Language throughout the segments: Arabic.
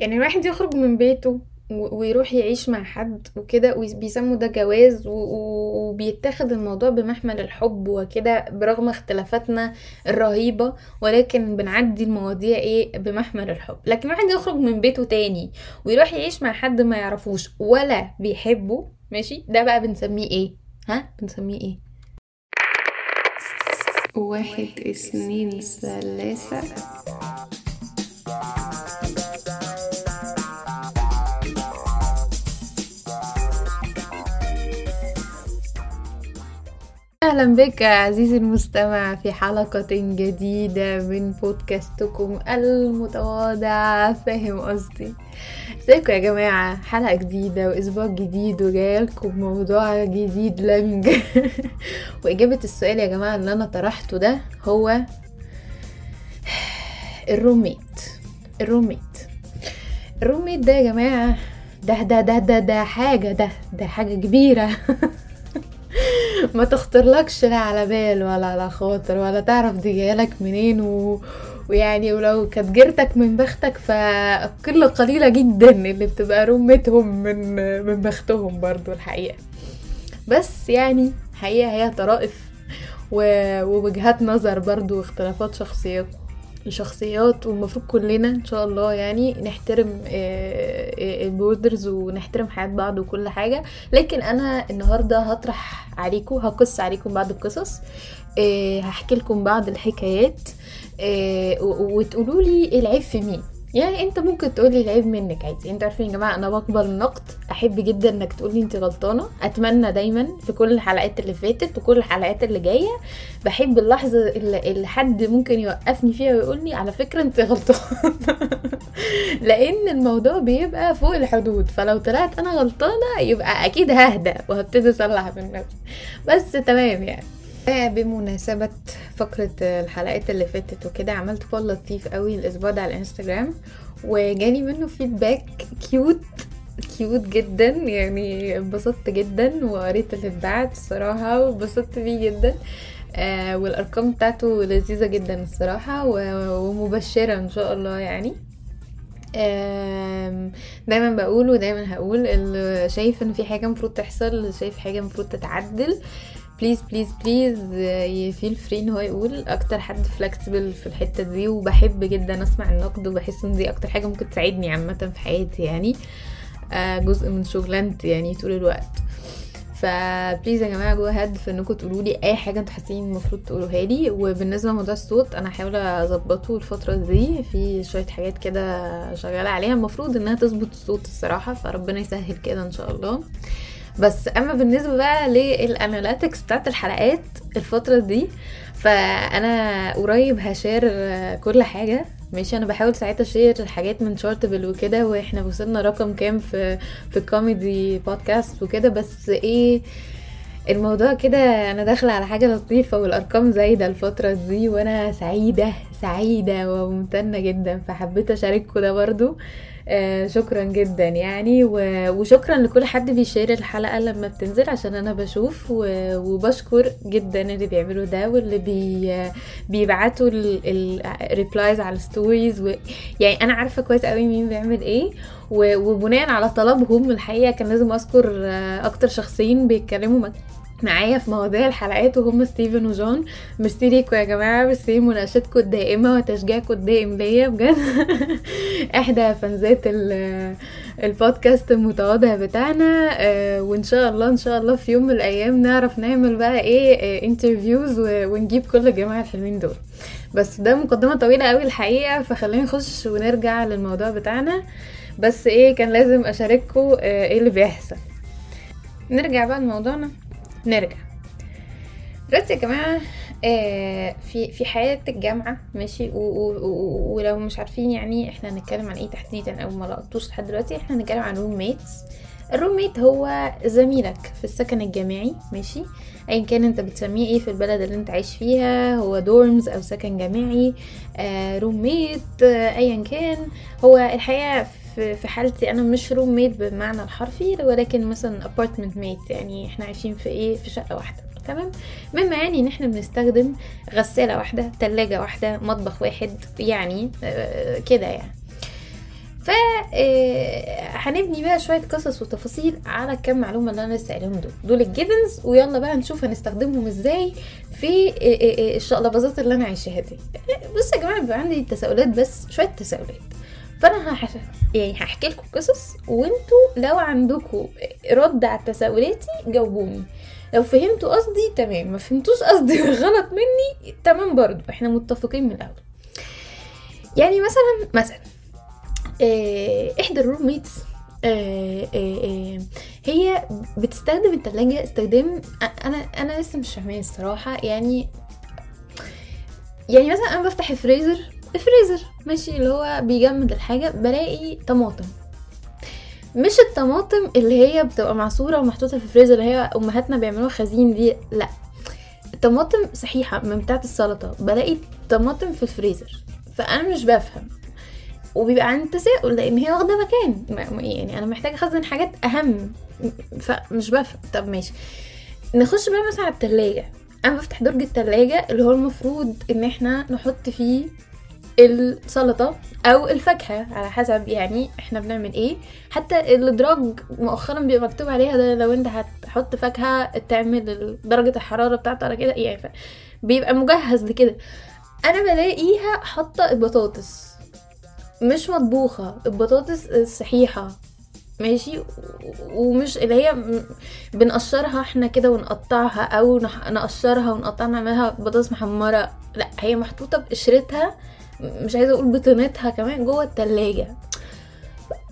يعني الواحد يخرج من بيته ويروح يعيش مع حد وكده وبيسموا ده جواز وبيتاخد الموضوع بمحمل الحب وكده برغم اختلافاتنا الرهيبة ولكن بنعدي المواضيع إيه؟ بمحمل الحب. لكن واحد يخرج من بيته تاني ويروح يعيش مع حد ما يعرفوش ولا بيحبه ماشي؟ ده بقى بنسميه إيه؟ ها؟ بنسميه إيه؟ واحد اثنين ثلاثة. أهلا بك عزيزي المستمع في حلقة جديدة من بودكاستكم المتواضع فاهم قصدي؟ إزيكم يا جماعة؟ حلقة جديدة وأسبوع جديد وجايلكم موضوع جديد لنج وإجابة السؤال يا جماعة اللي أنا طرحته ده هو الروميت. الروميت. الروميت ده يا جماعة ده ده ده ده ده حاجة ده ده حاجة كبيرة. ما تخطرلكش لا على بال ولا على خاطر ولا تعرف دي جايلك منين و... ويعني ولو كانت جيرتك من بختك فقلة قليلة جدا اللي بتبقى رمتهم من من بختهم برضو الحقيقة. بس يعني حقيقة هي طرائف و... ووجهات نظر برضو واختلافات شخصيات شخصيات والمفروض كلنا إن شاء الله يعني نحترم البوردرز ونحترم حياة بعض وكل حاجة. لكن أنا النهاردة هطرح عليكم هقص عليكم بعض القصص آه، هحكي لكم بعض الحكايات آه، وتقولوا لي العيب في مين. يعني انت ممكن تقولي العيب منك عادي. أنتوا عارفين يا جماعة أنا بقبل النقد. أحب جدا إنك تقولي انت غلطانة. أتمنى دايما في كل الحلقات اللي فاتت وكل الحلقات اللي جاية بحب اللحظة اللي, اللي حد ممكن يوقفني فيها ويقول لي على فكرة انت غلطانة. لأن الموضوع بيبقى فوق الحدود. فلو طلعت أنا غلطانة يبقى أكيد ههدى وهبتدي أصلح من نفسي بس تمام يعني. بمناسبة فقرة الحلقات اللي فاتت وكده عملت poll لطيف قوي الأسبوع ده على الانستجرام وجالي منه feedback cute cute جدا يعني انبسطت جدا وقريت اللي اتبعت الصراحة وانبسطت بيه جدا. آه والأرقام بتاعته لذيذة جدا الصراحة ومبشرة إن شاء الله يعني. دايما بقول ودايما هقول اللي شايف إن في حاجة مفروض تحصل اللي شايف حاجة مفروض تتعدل. please please please ي feel free إن هو يقول. أكتر حد flexible في الحتة دي وبحب جدا أسمع النقد وبحس إن دي أكتر حاجة ممكن تساعدني عامة في حياتي يعني آه، جزء من شغلانتي يعني طول الوقت. ف please يا جماعة go ahead في إنكم تقولوا لي أي حاجة أنتوا حاسين المفروض تقولوها لي. وبالنسبة لموضوع الصوت أنا هحاول أظبطه الفترة دي. في شوية حاجات كده شغالة عليها المفروض إنها تظبط الصوت الصراحة فربنا يسهل كده إن شاء الله. بس اما بالنسبة بقى لل analytics بتاعت الحلقات الفترة دي فأنا قريب ه share كل حاجة. ماشي أنا بحاول ساعتها أ share الحاجات من Chartable وكده وإحنا وصلنا رقم كام في في ال comedy podcast وكده. بس إيه الموضوع كده أنا داخلة على حاجة لطيفة والأرقام زايدة الفترة دي وأنا سعيدة سعيدة وممتنة جدا فحبيت اشارككم ده برضو. آه شكرا جدا يعني وشكرا لكل حد بي share الحلقة لما بتنزل عشان أنا بشوف وبشكر جدا اللي بيعملوا ده واللي بي بيبعتوا ال replies على ال stories. يعني أنا عارفة كويس قوي مين بيعمل إيه وبناء على طلبهم الحقيقة كان لازم أذكر آه، أكتر شخصين بيتكلموا معايا في مواضيع الحلقات وهم ستيفن وجون. ميرسي ليكوا يا جماعة ميرسي مناقشتكم الدائمه وتشجيعكم الدائم ليا بجد. إحدى فانزات ال- البودكاست المتواضع بتاعنا. آه، وإن شاء الله إن شاء الله في يوم من الأيام نعرف نعمل بقى إيه انترفيوز ونجيب كل الجماعة الحلوين دول. بس ده مقدمة طويلة قوي الحقيقة فخلينا نخش ونرجع للموضوع بتاعنا. بس إيه كان لازم أشارككم آه، إيه اللي بيحصل. نرجع بقى لموضوعنا. نرجع. دلوقتي يا جماعة آه، في في حياة الجامعة ماشي؟ ولو مش عارفين يعني إحنا هنتكلم عن إيه تحديدا أو ما لقطوش لحد دلوقتي إحنا هنتكلم عن roommates ال roommate هو زميلك في السكن الجامعي ماشي؟ ايا كان أنت بتسميه إيه في البلد اللي أنت عايش فيها هو dorms أو سكن جامعي آه roommate آه ايا كان. هو الحقيقة في في حالتي أنا مش roommate بالمعنى الحرفي ولكن مثلا apartment mate يعني إحنا عايشين في إيه؟ في شقة واحدة تمام؟ مما يعني إن إحنا بنستخدم غسالة واحدة تلاجة واحدة مطبخ واحد يعني آه، كده يعني. ف آه، هنبني بقى شوية قصص وتفاصيل على الكام معلومة اللي أنا لسه قايلهم دول. دول الجيفنز ويلا بقى نشوف هنستخدمهم إزاي في آه، الشقلباظات اللي أنا عايشاها دي. بص يا جماعة بيبقى عندي تساؤلات بس شوية تساؤلات. فأنا. يعني هحكي لكم قصص وانتوا لو عندكم رد على تساؤلاتي جاوبوني. لو فهمتوا قصدي تمام. ما فهمتوش قصدي غلط مني تمام برضو. إحنا متفقين من الأول. يعني مثلا مثلا آه، إحدى ال roommates آه، آه، هي بتستخدم التلاجة استخدام أنا أنا لسه مش فاهماه الصراحة. يعني يعني مثلا أنا بفتح ال freezer ال freezer ماشي اللي هو بيجمد الحاجة بلاقي طماطم. مش الطماطم اللي هي بتبقى معصورة ومحطوطة في الفريزر اللي هي أمهاتنا بيعملوها خزين دي لأ. الطماطم صحيحة من بتاعة السلطة بلاقي طماطم في الفريزر. فأنا مش بفهم. وبيبقى عندي تساؤل لأن هي واخدة مكان. يعني أنا محتاجة أخزن حاجات أهم. فمش بفهم. طب ماشي. نخش بقى مثلا على التلاجة. أنا بفتح درج التلاجة اللي هو المفروض إن إحنا نحط فيه السلطة أو الفاكهة على حسب يعني إحنا بنعمل إيه. حتى الإدراج مؤخرا بيبقى مكتوب عليها ده لو أنت هتحط فاكهة تعمل درجة الحرارة بتاعته على كده يعني بيبقى مجهز لكده. أنا بلاقيها حاطة البطاطس مش مطبوخة البطاطس الصحيحة ماشي؟ ومش اللي هي بنقشرها إحنا كده ونقطعها أو نقشرها ونقطعها نعملها بطاطس محمرة لأ هي محطوطة بقشرتها مش عايزة أقول بطينتها كمان جوه التلاجة.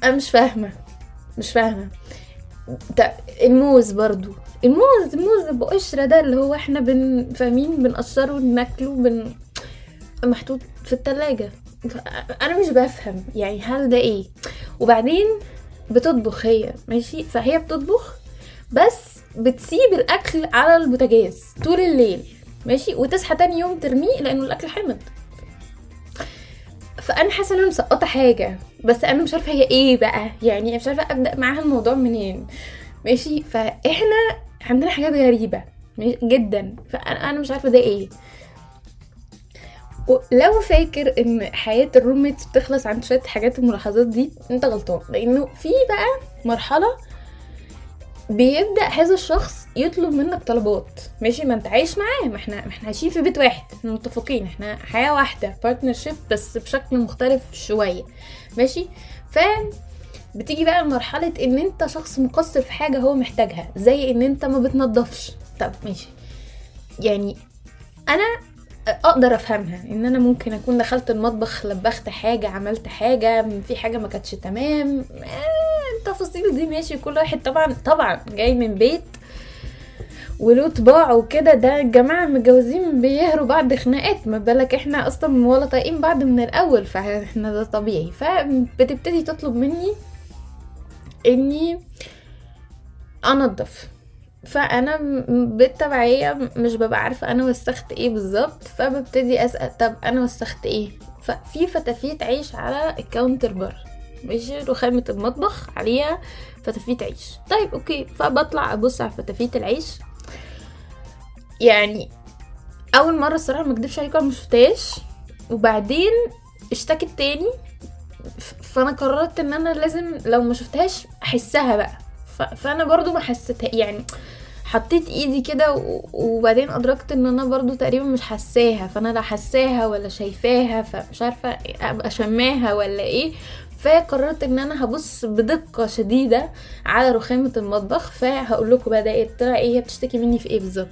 أنا مش فاهمة مش فاهمة. طب الموز برضو. الموز الموز بقشرة ده اللي هو إحنا بن فاهمين؟ بنقشره وناكله بن محطوط في التلاجة. أنا مش بفهم يعني هل ده إيه. وبعدين بتطبخ هي ماشي؟ فهي بتطبخ بس بتسيب الأكل على البوتاجاز طول الليل ماشي؟ وتصحى تاني يوم ترميه لأنه الأكل حمض فأنا حاسة إن أنا مسقطة حاجة. بس أنا مش عارفة هي إيه بقى. يعني مش عارفة أبدأ معاها الموضوع منين. ماشي؟ فإحنا عندنا حاجات غريبة؟ جدا. فانا أنا مش عارفة ده إيه. ولو فاكر إن حياة ال roommates بتخلص عند شوية حاجات الملاحظات دي أنت غلطان. لأنه في بقى مرحلة بيبدأ هذا الشخص يطلب منك طلبات. ماشي؟ ما انت عايش معاه. ما إحنا ما إحنا عايشين في بيت واحد. إحنا متفقين. إحنا حياة واحدة. بارتنرشيب بس بشكل مختلف شوية. ماشي؟ ف بتيجي بقى لمرحلة إن أنت شخص مقصر في حاجة هو محتاجها. زي إن أنت ما بتنضفش طب ماشي. يعني أنا أقدر أفهمها. إن أنا ممكن أكون دخلت المطبخ لبخت حاجة عملت حاجة في حاجة ما كانتش تمام. التفاصيل دي ماشي كل واحد طبعا طبعا جاي من بيت وله طباع وكده. ده الجماعة متجوزين بيهروا بعد خناقات. ما بالك إحنا أصلا ولا طايقين بعض من الأول فإحنا ده طبيعي. فبتبتدي تطلب مني إني انضف فأنا بالتبعيه مش ببقى عارفة أنا وسخت إيه بالظبط. فببتدي أسأل طب أنا وسخت إيه؟ ففي فتافيت عيش على ال counter bar. ماشي رخامة المطبخ عليها فتافيت عيش. طيب okay فبطلع أبص على فتافيت العيش. يعني أول مرة الصراحة ما أكدبش عليكم أنا ما شفتهاش. وبعدين اشتكت تاني فأنا قررت إن أنا لازم لو ما شفتهاش أحسها بقى. فأنا برضو ما حسيتها يعني حطيت إيدي كده وبعدين أدركت إن أنا برضو تقريبا مش حساها. فأنا لا حساها ولا شايفاها فمش عارفة أبقى شماها ولا إيه. فقررت إن أنا هبص بدقة شديدة على رخامة المطبخ فهقول لكم بقى ده إيه طلع إيه هي بتشتكي مني في إيه بالظبط.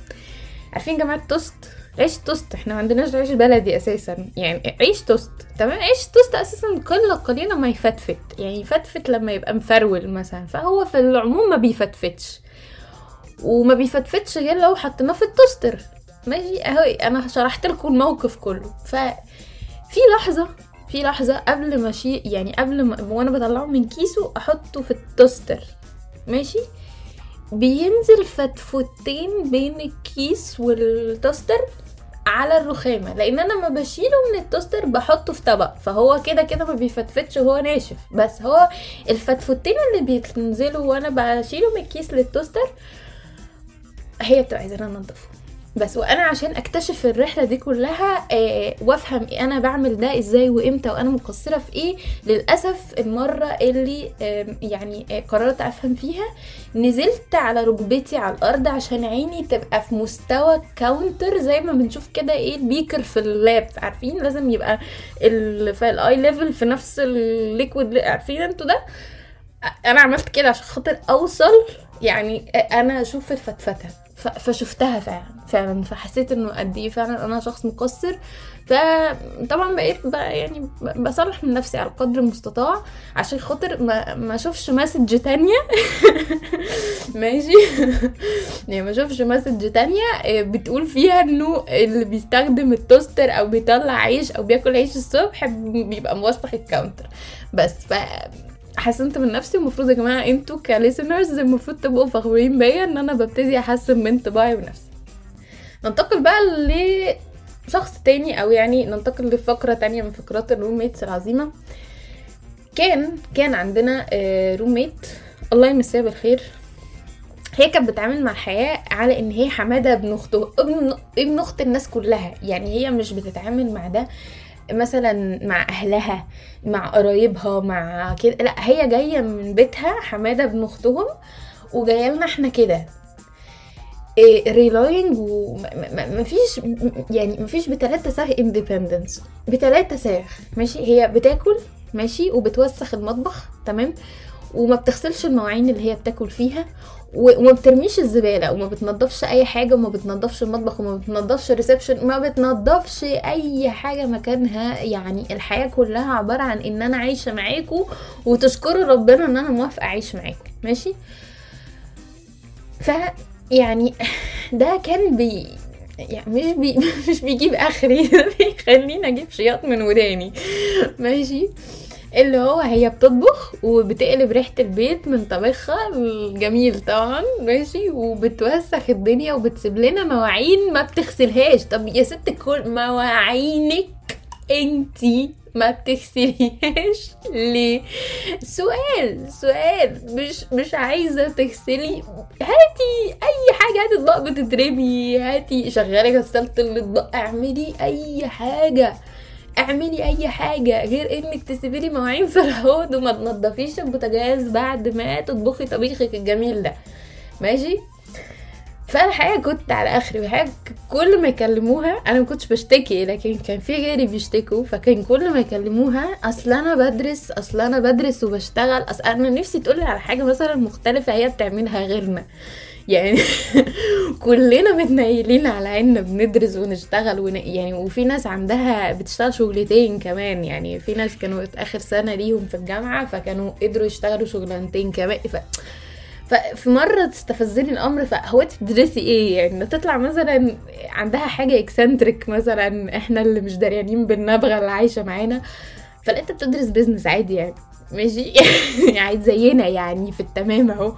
عارفين جماعة التوست؟ عيش توست إحنا ما عندناش عيش بلدي أساسا. يعني عيش توست تمام؟ عيش توست أساسا قله قليله ما يفتفت. يعني يفتفت لما يبقى مفرول مثلا فهو في العموم ما بيفتفتش. وما بيفتفتش غير لو حطيناه في ال toaster. ماشي؟ أهو أنا شرحت لكم الموقف كله. ففي لحظة في لحظة قبل ما شي يعني قبل ما وأنا بطلعه من كيسه أحطه في ال toaster. ماشي؟ بينزل فتفتين بين الكيس وال toaster على الرخامة. لأن أنا ما بشيله من ال toaster بحطه في طبق. فهو كده كده ما بيفتفتش وهو ناشف. بس هو الفتفتين اللي بينزلوا وأنا بشيله من الكيس لل toaster هي بتبقى عايزاني أنضفه. بس وأنا عشان اكتشف الرحلة دي كلها آه وافهم أنا بعمل ده إزاي وامتى وأنا مقصرة في إيه للأسف المرة اللي آه يعني آه قررت افهم فيها نزلت على ركبتي على الأرض عشان عيني تبقى في مستوى counter زي ما بنشوف كده إيه ال beaker في ال lab عارفين؟ لازم يبقى ال eye level في نفس ال liquid عارفين أنتوا ده؟ أنا عملت كده عشان خاطر أوصل يعني أنا أشوف الفتفتة. فشفتها فعلا. فعلا. فحسيت إنه قد إيه فعلا أنا شخص مقصر. فطبعا بقيت بقى يعني بصلح من نفسي على قدر المستطاع عشان خاطر ما ما أشوفش message تانية. ماشي. يعني ما أشوفش message تانية آه، بتقول فيها إنه اللي بيستخدم ال toaster أو بيطلع عيش أو بياكل عيش الصبح بيبقى موسخ ال counter. بس ف حسنت من نفسي ومفروض يا جماعة أنتوا ك listeners المفروض تبقوا فخورين بيا إن أنا ببتدي أحسن من طباعي ونفسي. ننتقل بقى لشخص تاني أو يعني ننتقل لفقرة تانية من فقرات الروميتس العظيمة. كان كان عندنا روميت الله يمسيها بالخير. هي كانت بتتعامل مع الحياة على إن هي حمادة ابن أخته ابن ابن أخت الناس كلها. يعني هي مش بتتعامل مع ده. مثلا مع أهلها مع قرايبها مع كده. لا هي جاية من بيتها حمادة ابن أختهم وجاية لنا إحنا كده. relying ومفيش يعني مفيش بتلاتة ساغ independence بتلاتة ساغ ماشي؟ هي بتاكل ماشي؟ وبتوسخ المطبخ تمام؟ وما بتغسلش المواعين اللي هي بتاكل فيها. وما بترميش الزبالة وما بتنضفش أي حاجة وما بتنضفش المطبخ وما بتنضفش ال reception ما بتنضفش أي حاجة مكانها. يعني الحياة كلها عبارة عن إن أنا عايشة معاكم وتشكروا ربنا إن أنا موافقة أعيش معاكم ماشي؟ ف يعني ده كان بي يعني مش بي مش بيجيب آخري بيخليني أجيب شياط من وداني. ماشي؟ اللي هو هي بتطبخ وبتقلب ريحة البيت من طبخها. الجميل طبعا ماشي. وبتوسخ الدنيا وبتسيب لنا مواعين ما بتغسلهاش. طب يا ست كل مواعينك انتي ما بتغسليهاش؟ ليه؟ سؤال سؤال. مش مش عايزة تغسلي. هاتي أي حاجة هاتي اطباق بتترمي هاتي شغلي غسالة الاطباق اعملي أي حاجة. اعملي اي حاجة غير انك تسيبي لي مواعين في الحوض وما تنضفيش البوتاجاز بعد ما تطبخي طبيخك الجميل ده. ماشي؟ فأنا الحقيقة كنت على آخري وحاجة كل ما يكلموها أنا ما كنتش بشتكي لكن كان في غيري بيشتكوا فكان كل ما يكلموها أصل أنا بدرس أصل أنا بدرس وبشتغل أصل أنا نفسي تقولي على حاجة مثلا مختلفة هي بتعملها غيرنا. يعني كلنا متنيلين على عيننا بندرس ونشتغل ون... يعني وفي ناس عندها بتشتغل شغلتين كمان يعني في ناس كانوا آخر سنة ليهم في الجامعة فكانوا قدروا يشتغلوا شغلانتين كمان ف... ففي مرة تستفزني الأمر فهو أنت بتدرسي إيه؟ يعني تطلع مثلا عندها حاجة eccentric مثلا إحنا اللي مش دريانين بالنبغة اللي عايشة معانا فلقيت بتدرس business عادي يعني. ماشي؟ يعني زينا يعني في التمام اهو.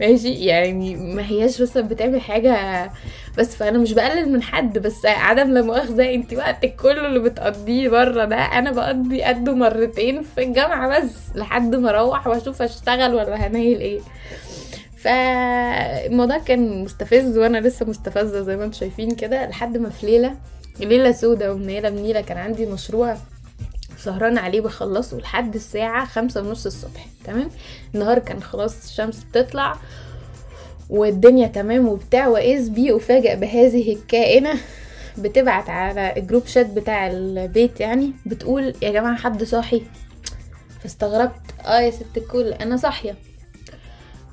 ماشي؟ يعني ما هياش بس بتعمل حاجة بس فأنا مش بقلل من حد بس عدم لا مؤاخذة انت وقتك كله اللي بتقضيه بره ده أنا بقضي قده مرتين في الجامعة بس لحد ما أروح وأشوف أشتغل ولا هنيل إيه. فالموضوع كان مستفز وأنا لسه مستفزة زي ما أنتم شايفين كده لحد ما في ليلة ليلة سودة ومنيله بنيلة كان عندي مشروع سهران عليه بخلصه لحد الساعة خمسة ونص الصبح تمام؟ النهار كان خلاص الشمس بتطلع والدنيا تمام وبتاع وإذ بي أفاجأ بهذه الكائنة بتبعت على الجروب شات بتاع البيت يعني بتقول يا جماعة حد صاحي؟ فاستغربت. آه يا ست الكل أنا صاحية.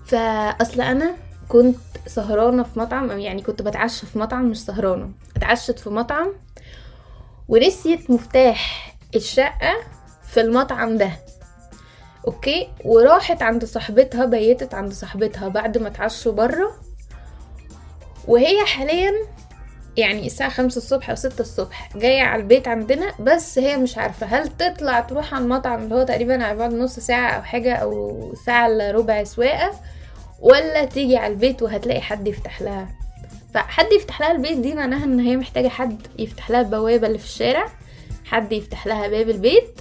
فأصل أنا كنت سهرانة في مطعم أو يعني كنت بتعشى في مطعم مش سهرانة اتعشت في مطعم ونسيت مفتاح الشقة في المطعم ده. أوكي؟ وراحت عند صاحبتها بيتت عند صاحبتها بعد ما اتعشوا بره وهي حاليا يعني الساعة خمسة الصبح أو ستة الصبح جاية على البيت عندنا بس هي مش عارفة هل تطلع تروح على المطعم اللي هو تقريبا على بعد نص ساعة أو حاجة أو ساعة إلا ربع سواقة ولا تيجي على البيت وهتلاقي حد يفتح لها. فحد يفتح لها البيت دي معناها إن هي محتاجة حد يفتح لها البوابة اللي في الشارع. حد يفتح لها باب البيت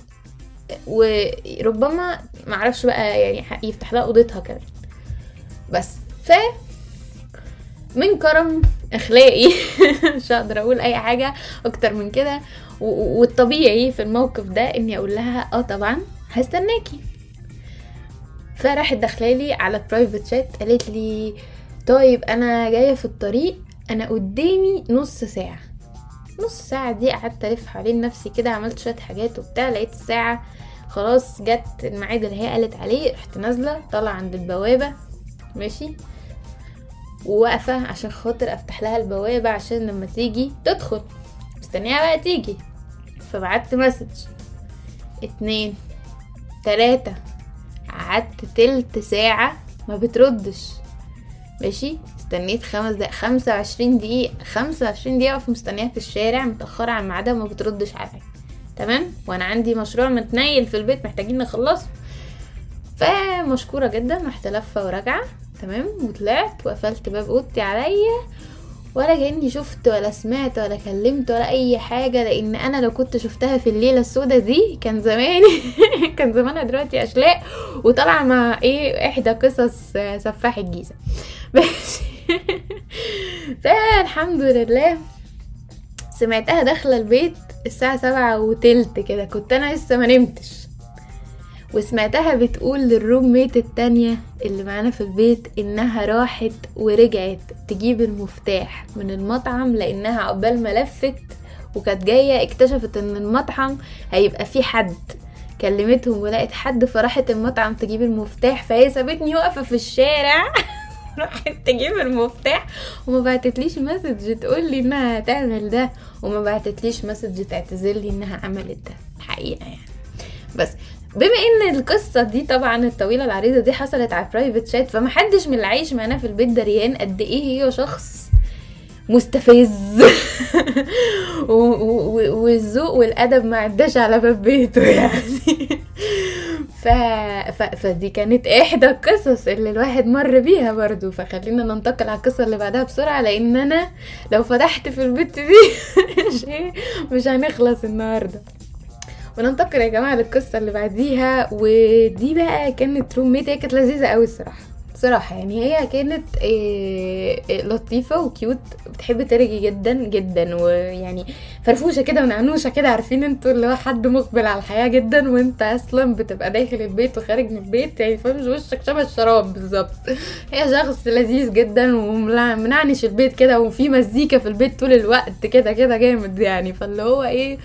وربما معرفش بقى يعني يفتح لها أوضتها كمان. بس ف من كرم أخلاقي. مش هقدر أقول أي حاجة أكتر من كده. والطبيعي في الموقف ده إني أقول لها آه طبعا هستناكي. فراحت داخلالي على برايفت شات قالت لي طيب أنا جاية في الطريق أنا قدامي نص ساعة. نص ساعة دي قعدت ألف حوالين نفسي كده عملت شوية حاجات وبتاع لقيت الساعة خلاص جت الميعاد اللي هي قالت عليه رحت نازلة طالعة عند البوابة ماشي؟ وواقفة عشان خاطر أفتح لها البوابة عشان لما تيجي تدخل. مستنيها بقى تيجي. فبعت مسج. اتنين تلاتة. قعدت تلت ساعة ما بتردش. ماشي؟ استنيت خمس دقايق خمسة وعشرين دقيقة خمسة وعشرين دقيقة في مستنياها في الشارع متأخرة عن ميعادها وما بتردش عليا تمام؟ وأنا عندي مشروع متنيل في البيت محتاجين نخلصه. فمشكورة جدا رحت لفة وراجعة. تمام؟ وطلعت وقفلت باب أوضتي عليا. ولا كأني شفت ولا سمعت ولا كلمت ولا أي حاجة لأن أنا لو كنت شفتها في الليلة السوداء دي كان زماني كان زمانها دلوقتي أشلاء. وطالعة مع إيه إحدى قصص سفاح الجيزة. بس فالحمد لله. سمعتها داخلة البيت الساعة سبعة وتلت كده. كنت أنا لسه ما نمتش. وسمعتها بتقول للروم ميت التانية اللي معانا في البيت إنها راحت ورجعت تجيب المفتاح من المطعم لأنها عقبال ما لفت وكانت جاية اكتشفت إن المطعم هيبقى فيه حد. كلمتهم ولقت حد فراحت المطعم تجيب المفتاح فهي سابتني واقفة في الشارع. راحت تجيب المفتاح وما بعتتليش message تقول لي إنها هتعمل ده وما بعتتليش message تعتذر لي إنها عملت ده. حقيقة يعني. بس بما إن القصة دي طبعا الطويلة العريضة دي حصلت على برايفت شات فمحدش من اللي عايش معانا في البيت دريان قد إيه هي شخص مستفز. والذوق والأدب ما عداش على باب بيته يعني. ف... ف... فدي كانت إحدى القصص اللي الواحد مر بيها برضو. فخلينا ننتقل على القصة اللي بعدها بسرعة لأن أنا لو فتحت في البيت دي مش هنخلص النهارده. وننتقل يا جماعة للقصة اللي بعديها. ودي بقى كانت روميت هي كانت لذيذة قوي الصراحة. بصراحة يعني هي كانت إيه لطيفة وكيوت بتحب ترجي جدا جدا ويعني فرفوشة كده ونعنوشه كده عارفين أنتوا اللي هو حد مقبل على الحياة جدا وانت أصلا بتبقى داخل البيت وخارج من البيت يعني فاهم وشك شبه الشراب بالظبط. هي شخص لذيذ جدا ومنعنش البيت كده وفي مزيكا في البيت طول الوقت كده كده جامد يعني. فاللي هو إيه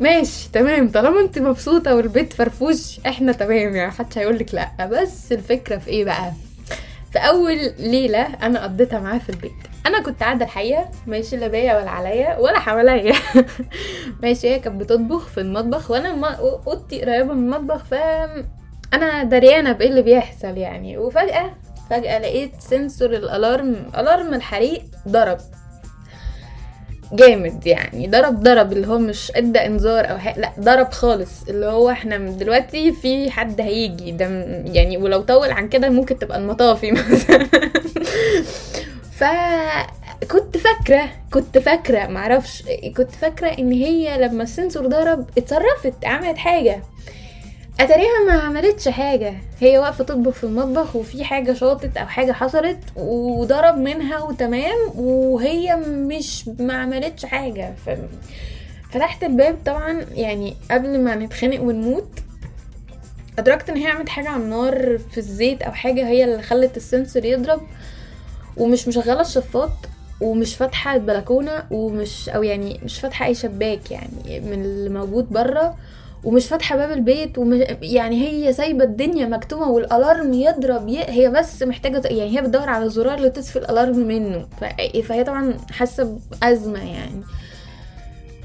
ماشي تمام. طالما انت مبسوطة والبيت فرفوش إحنا تمام يعني محدش هيقولك لأ. بس الفكرة في إيه بقى؟ في أول ليلة أنا قضيتها معاه في البيت. أنا كنت قاعدة الحقيقة ماشي لا بيا ولا عليا ولا حواليا. ماشي هي كانت بتطبخ في المطبخ وأنا أوضتي قريبة من المطبخ ف أنا دريانة بإيه اللي بيحصل يعني. وفجأة فجأة لقيت سنسور الألارم ألارم الحريق ضرب. جامد يعني. ضرب ضرب اللي هو مش ادى انذار أو حاجة لا ضرب خالص. اللي هو إحنا دلوقتي في حد هيجي. ده يعني ولو طول عن كده ممكن تبقى المطافي مثلا. ف كنت فاكرة كنت فاكرة معرفش كنت فاكرة إن هي لما السنسور ضرب اتصرفت عملت حاجة. أتاريها ما عملتش حاجة. هي واقفة تطبخ في المطبخ وفي حاجة شاطت أو حاجة حصلت وضرب منها وتمام وهي مش ما عملتش حاجة. ف... فتحت الباب طبعا يعني قبل ما نتخانق ونموت أدركت إن هي عملت حاجة على النار في الزيت أو حاجة هي اللي خلت السنسور يضرب ومش مشغلة الشفاط ومش فاتحة البلكونة ومش أو يعني مش فاتحة أي شباك يعني من اللي موجود بره ومش فاتحة باب البيت ومش يعني هي سايبة الدنيا مكتومة والألارم يضرب ي... هي بس محتاجة يعني هي بتدور على الزرار اللي تطفي الألارم منه. ف... فهي طبعا حاسة بأزمة يعني.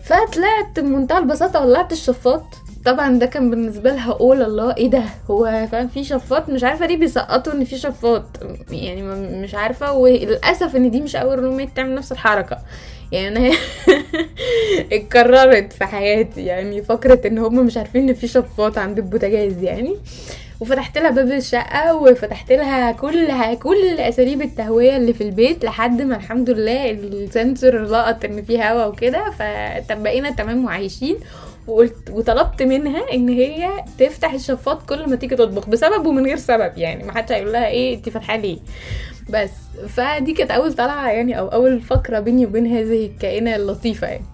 فطلعت بمنتهى البساطة ولعت الشفاط. طبعا ده كان بالنسبة لها قول الله إيه ده؟ هو فاهم في شفاط؟ مش عارفة ليه بيسقطوا إن في شفاط. يعني مش عارفة وللاسف إن دي مش أول روميت تعمل نفس الحركة. يعني أنا اتكررت في حياتي يعني فكرة إن هم مش عارفين إن في شفاط عند البوتاجاز يعني. وفتحت لها باب الشقة وفتحت لها كل كل أساليب التهوية اللي في البيت لحد ما الحمد لله السنسور لقط إن في هوا وكده فبقينا تمام وعايشين. وقلت وطلبت منها إن هي تفتح الشفاط كل ما تيجي تطبخ بسبب ومن غير سبب يعني ما حدش هيقول لها إيه انت فاتحة ليه؟ بس فدي كانت أول طلعة يعني أو أول فقرة بيني وبين هذه الكائنة اللطيفة يعني.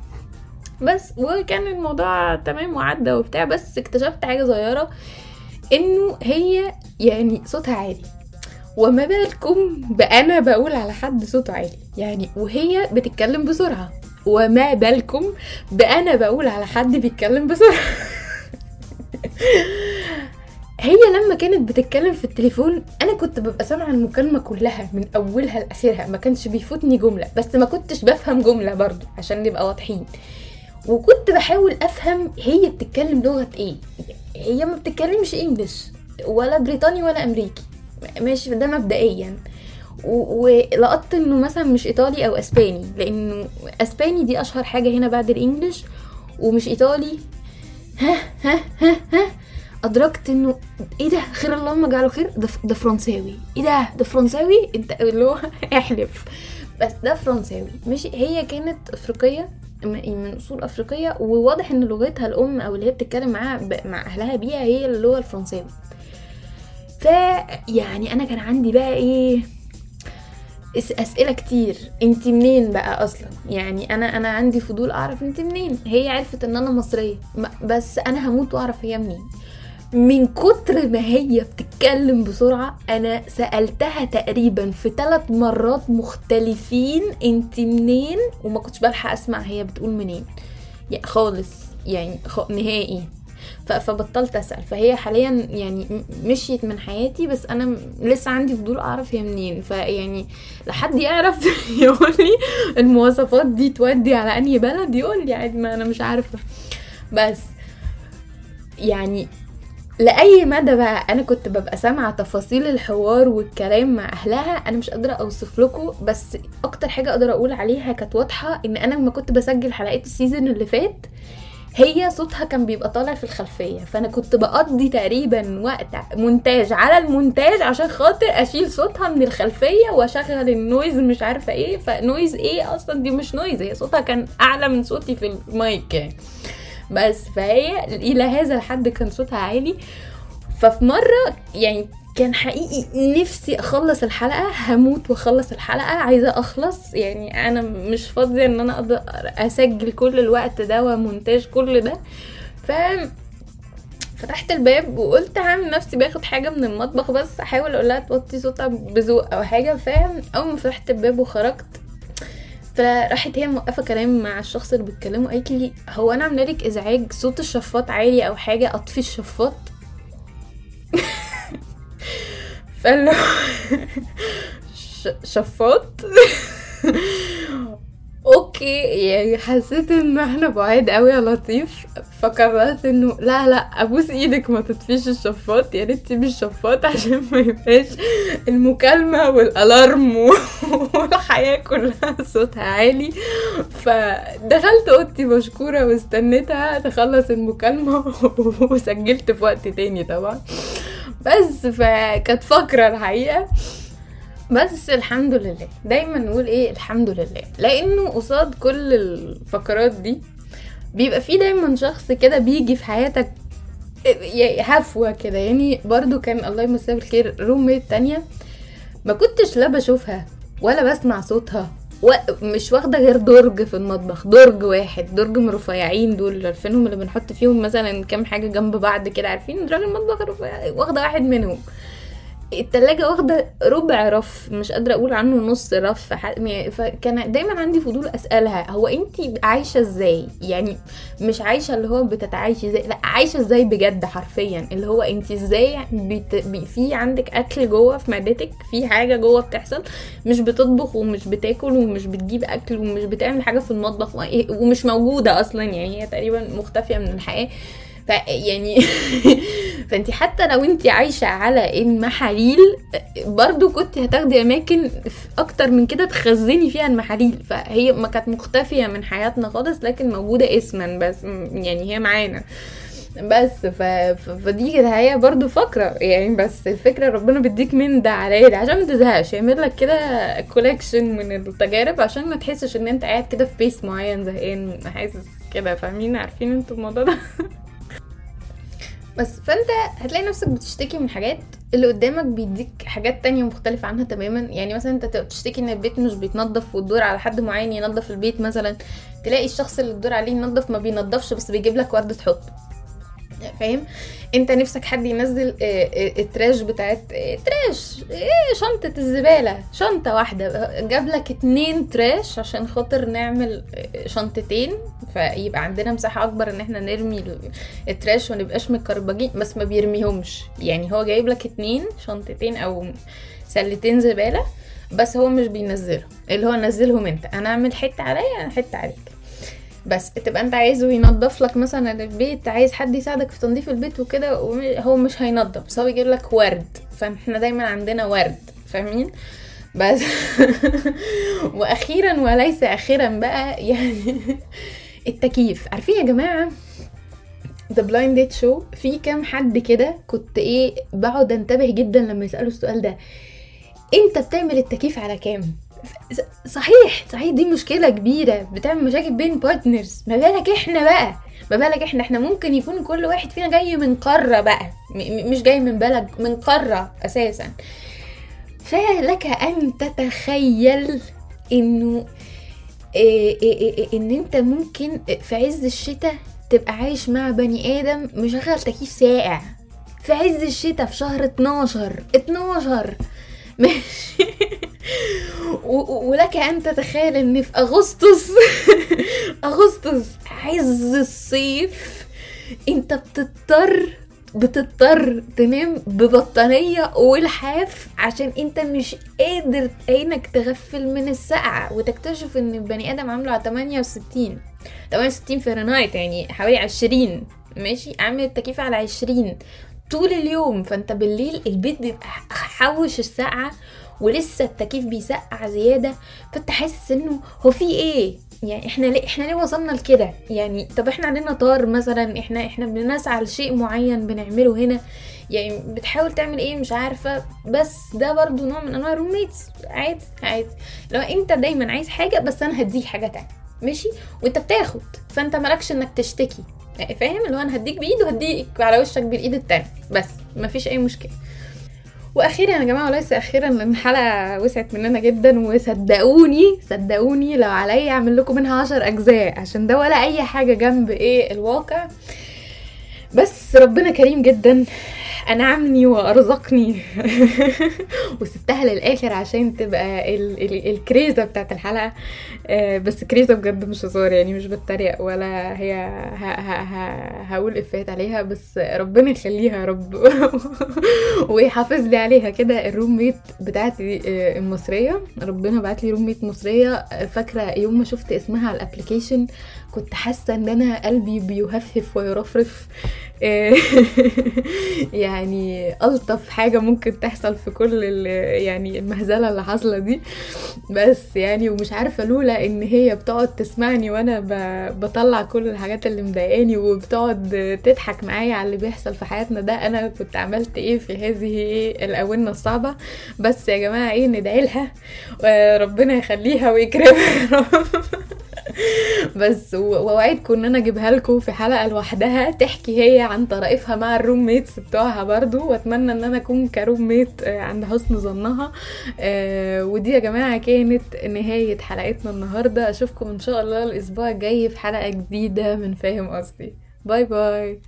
بس وكان الموضوع تمام وعدى وبتاع بس اكتشفت حاجة صغيرة إنه هي يعني صوتها عالي. وما بالكم بأنا بقول على حد صوته عالي يعني وهي بتتكلم بسرعة. وما بالكم بأنا بقول على حد بيتكلم بسرعة. هي لما كانت بتتكلم في التليفون أنا كنت ببقى سامعة المكالمة كلها من أولها لآخرها ما كانش بيفوتني جملة بس ما كنتش بفهم جملة برضو عشان نبقى واضحين. وكنت بحاول أفهم هي بتتكلم لغة إيه. هي ما بتتكلمش إنجلش ولا بريطاني ولا أمريكي ماشي ده مبدئيا. و- ولقطت إنه مثلا مش إيطالي أو إسباني لأنه إسباني دي أشهر حاجة هنا بعد الإنجليش ومش إيطالي. ها ها ها ها. أدركت إنه إيه ده؟ خير اللهم اجعله خير؟ ده ده فرنساوي. إيه ده؟ ده فرنساوي؟ انت اللي هو احلف. بس ده فرنساوي. ماشي؟ هي كانت أفريقية من أصول أفريقية وواضح إن لغتها الأم أو اللي هي بتتكلم معاها مع أهلها بيها هي اللغة الفرنساوي ف يعني أنا كان عندي بقى إيه؟ أسئلة كتير. انت منين بقى أصلا؟ يعني أنا أنا عندي فضول أعرف انت منين. هي عرفت إن أنا مصرية. بس أنا هموت وأعرف هي منين. من كتر ما هي بتتكلم بسرعة أنا سألتها تقريبا في ثلاث مرات مختلفين انت منين وما كنتش بلحق أسمع هي بتقول منين. يعني خالص. يعني خ... نهائي. فبطلت أسأل. فهي حاليا يعني مشيت من حياتي بس أنا م- لسه عندي فضول أعرف هي منين. فيعني لحد يعرف يقول لي المواصفات دي تودي على أنهي بلد؟ يقول لي عادي ما أنا مش عارفة. بس يعني لأي مدى بقى أنا كنت ببقى سامعة تفاصيل الحوار والكلام مع أهلها أنا مش قادرة أوصف لكم بس أكتر حاجة أقدر أقول عليها كانت واضحة إن أنا لما كنت بسجل حلقات ال season اللي فات هي صوتها كان بيبقى طالع في الخلفية فأنا كنت بقضي تقريبا وقت مونتاج على المونتاج عشان خاطر أشيل صوتها من الخلفية وأشغل ال noise مش عارفة إيه ف noise إيه أصلا؟ دي مش noise هي صوتها كان أعلى من صوتي في المايك يعني. بس فهي إلى هذا الحد كان صوتها عالي. ففي مرة يعني كان حقيقي نفسي أخلص الحلقة هموت وأخلص الحلقة عايزة أخلص. يعني أنا مش فاضية إن أنا أقدر أسجل كل الوقت ده ومونتاج كل ده. ف فتحت الباب وقلت هعمل نفسي باخد حاجة من المطبخ بس أحاول أقول لها توطي صوتها بذوق أو حاجة. فاهم أول ما فتحت الباب وخرجت فراحت هي موقفة كلام مع الشخص اللي بتكلمه قالت لي هو أنا عامله لك إزعاج صوت الشفاط عالي أو حاجة؟ أطفي الشفاط. ش- شفاط أوكي يعني حسيت إن إحنا بعاد قوي يا لطيف فقررت إنه لا لا أبوس إيدك ما تطفيش الشفاط يا ريت تسيبي الشفاط عشان ما يبقاش المكالمة والألارم والحياة كلها صوتها عالي. فدخلت أوضتي مشكورة واستنيتها تخلص المكالمة وسجلت في وقت تاني طبعا. بس فكانت فقرة الحقيقة. بس الحمد لله. دايما نقول إيه؟ الحمد لله. لأنه قصاد كل الفقرات دي بيبقى في دايما شخص كده بيجي في حياتك هفوة كده. يعني برضو كان الله يمسيه بالخير روميت تانية ما كنتش لا بشوفها ولا بسمع صوتها. ومش واخدة غير درج في المطبخ درج واحد درج من رفيعين دول عارفينهم اللي بنحط فيهم مثلا كام حاجة جنب بعض كده عارفين؟ درج المطبخ الرفيع واخدة واحد منهم. التلاجة واخدة ربع رف مش قادرة أقول عنه نص رف م- فكان دايما عندي فضول أسألها هو أنتي عايشة إزاي؟ يعني مش عايشة اللي هو بتتعايشي إزاي لأ عايشة إزاي بجد حرفيا؟ اللي هو أنتي إزاي بت... في عندك أكل جوه في معدتك في حاجة جوه بتحصل مش بتطبخ ومش بتاكل ومش بتجيب أكل ومش بتعمل حاجة في المطبخ و- ومش موجودة أصلا يعني هي تقريبا مختفية من الحياة. ف يعني فانت حتى لو انت عايشة على المحاليل برضو كنت هتاخدي أماكن أكتر من كده تخزني فيها المحاليل. فهي ما كانت مختفية من حياتنا خالص لكن موجودة اسما بس يعني هي معانا. بس ف... ف- فدي كده هي برضو فقرة يعني بس الفكرة ربنا بيديك من ده على ده عشان ما تزهقش. يعمل لك كده collection من التجارب عشان ما تحسش إن أنت قاعد كده في pace معين زهقان حاسس كده. فاهمين؟ عارفين أنتوا الموضوع ده؟ بس فانت هتلاقي نفسك بتشتكي من حاجات اللي قدامك بيديك حاجات تانية مختلفة عنها تماما. يعني مثلا انت تبقى بتشتكي إن البيت مش بيتنضف وتدور على حد معين ينظف البيت مثلا تلاقي الشخص اللي تدور عليه ينظف ما بينظفش بس بيجيب لك ورد تحطه فاهم؟ انت نفسك حد ينزل آه، آه، التراش بتاعت آه، تراش إيه شنطة الزبالة شنطة واحدة جاب لك اتنين تراش عشان خاطر نعمل شنطتين فيبقى عندنا مساحة أكبر إن إحنا نرمي التراش ونبقاش مكربجين بس ما بيرميهمش. يعني هو جايب لك اتنين شنطتين أو سلتين زبالة بس هو مش بينزلهم اللي هو نزلهم أنت. أنا أعمل حتة عليا أنا حتة عليك. بس تبقى انت عايزه ينظف لك مثلا البيت عايز حد يساعدك في تنظيف البيت وكده هو مش هينظف بس هو يجيب لك ورد. فاحنا دايما عندنا ورد فاهمين؟ بس وأخيرا وليس أخيرا بقى يعني التكييف. عارفين يا جماعة؟ The Blind Date Show في كام حد كده كنت إيه بقعد أنتبه جدا لما يسألوا السؤال ده. أنت بتعمل التكييف على كام؟ صحيح صحيح دي مشكلة كبيرة بتعمل مشاكل بين partners ما بالك إحنا بقى؟ ما بالك إحنا إحنا ممكن يكون كل واحد فينا جاي من قارة بقى. مش جاي من بلد من قارة أساسا. فلك أن تتخيل إنه إيه إيه إيه إن أنت ممكن في عز الشتاء تبقى عايش مع بني آدم مشغل تكييف ساقع. في عز الشتاء في شهر 12 12 ماشي. ولك أن تتخيل ان في أغسطس. أغسطس عز الصيف. أنت بتضطر بتضطر تنام ببطانية ولحاف عشان أنت مش قادر عينك تغفل من السقعة. وتكتشف إن البني آدم عامله على 68 68 فahrenheit يعني حوالي 20 ماشي؟ عامل التكييف على 20 طول اليوم. فأنت بالليل البيت بيبقى حوش السقعة ولسه التكييف بيسقع زيادة فانت حاسس انه هو في إيه؟ يعني إحنا ليه إحنا ليه وصلنا لكده؟ يعني طب إحنا عندنا طار مثلا إحنا إحنا بنسعى لشيء معين بنعمله هنا. يعني بتحاول تعمل إيه؟ مش عارفة. بس ده برضو نوع من انواع الروميتس عادي عادي. لو انت دايما عايز حاجة بس أنا هديك حاجة تانية. ماشي؟ وانت بتاخد. فانت مالكش انك تشتكي. فاهم؟ اللي هو أنا هديك بإيد وهديك على وشك بالإيد التانية. بس مفيش أي مشكلة. وأخيرا يا جماعة وليس أخيرا لأن الحلقة وسعت مننا جدا وصدقوني صدقوني لو عليا أعمل لكم منها عشر أجزاء عشان ده ولا أي حاجة جنب إيه الواقع. بس ربنا كريم جدا. انعمني وأرزقني. وسبتها للآخر عشان تبقى ال ال الكريزة بتاعت الحلقة. آه، بس كريزة بجد مش هزار يعني مش بتريق ولا هي هقول افات عليها بس ربنا يخليها يا رب. ويحافظ لي عليها كده. ال roommate بتاعتي آه، المصرية. ربنا بعت لي roommate مصرية. فاكرة يوم ما شفت اسمها على ال application كنت حاسة إن أنا قلبي بيهفهف ويرفرف. آه، يعني ألطف حاجة ممكن تحصل في كل يعني المهزلة اللي حاصلة دي. بس يعني ومش عارفة لولا إن هي بتقعد تسمعني وأنا بطلع كل الحاجات اللي مضايقاني وبتقعد تضحك معايا على اللي بيحصل في حياتنا ده أنا كنت عملت إيه في هذه الآونة الصعبة. بس يا جماعة إيه ندعي لها. وربنا يخليها ويكرمها بس وأوعدكم إن أنا أجيبها لكم في حلقة لوحدها. تحكي هي عن طرائفها مع ال roommates بتوعها برضو. وأتمنى إن أنا أكون ك roommate آه، عند حسن ظنها. آه، ودي يا جماعة كانت نهاية حلقتنا النهارده. أشوفكم إن شاء الله الأسبوع الجاي في حلقة جديدة من فاهم قصدي. باي باي.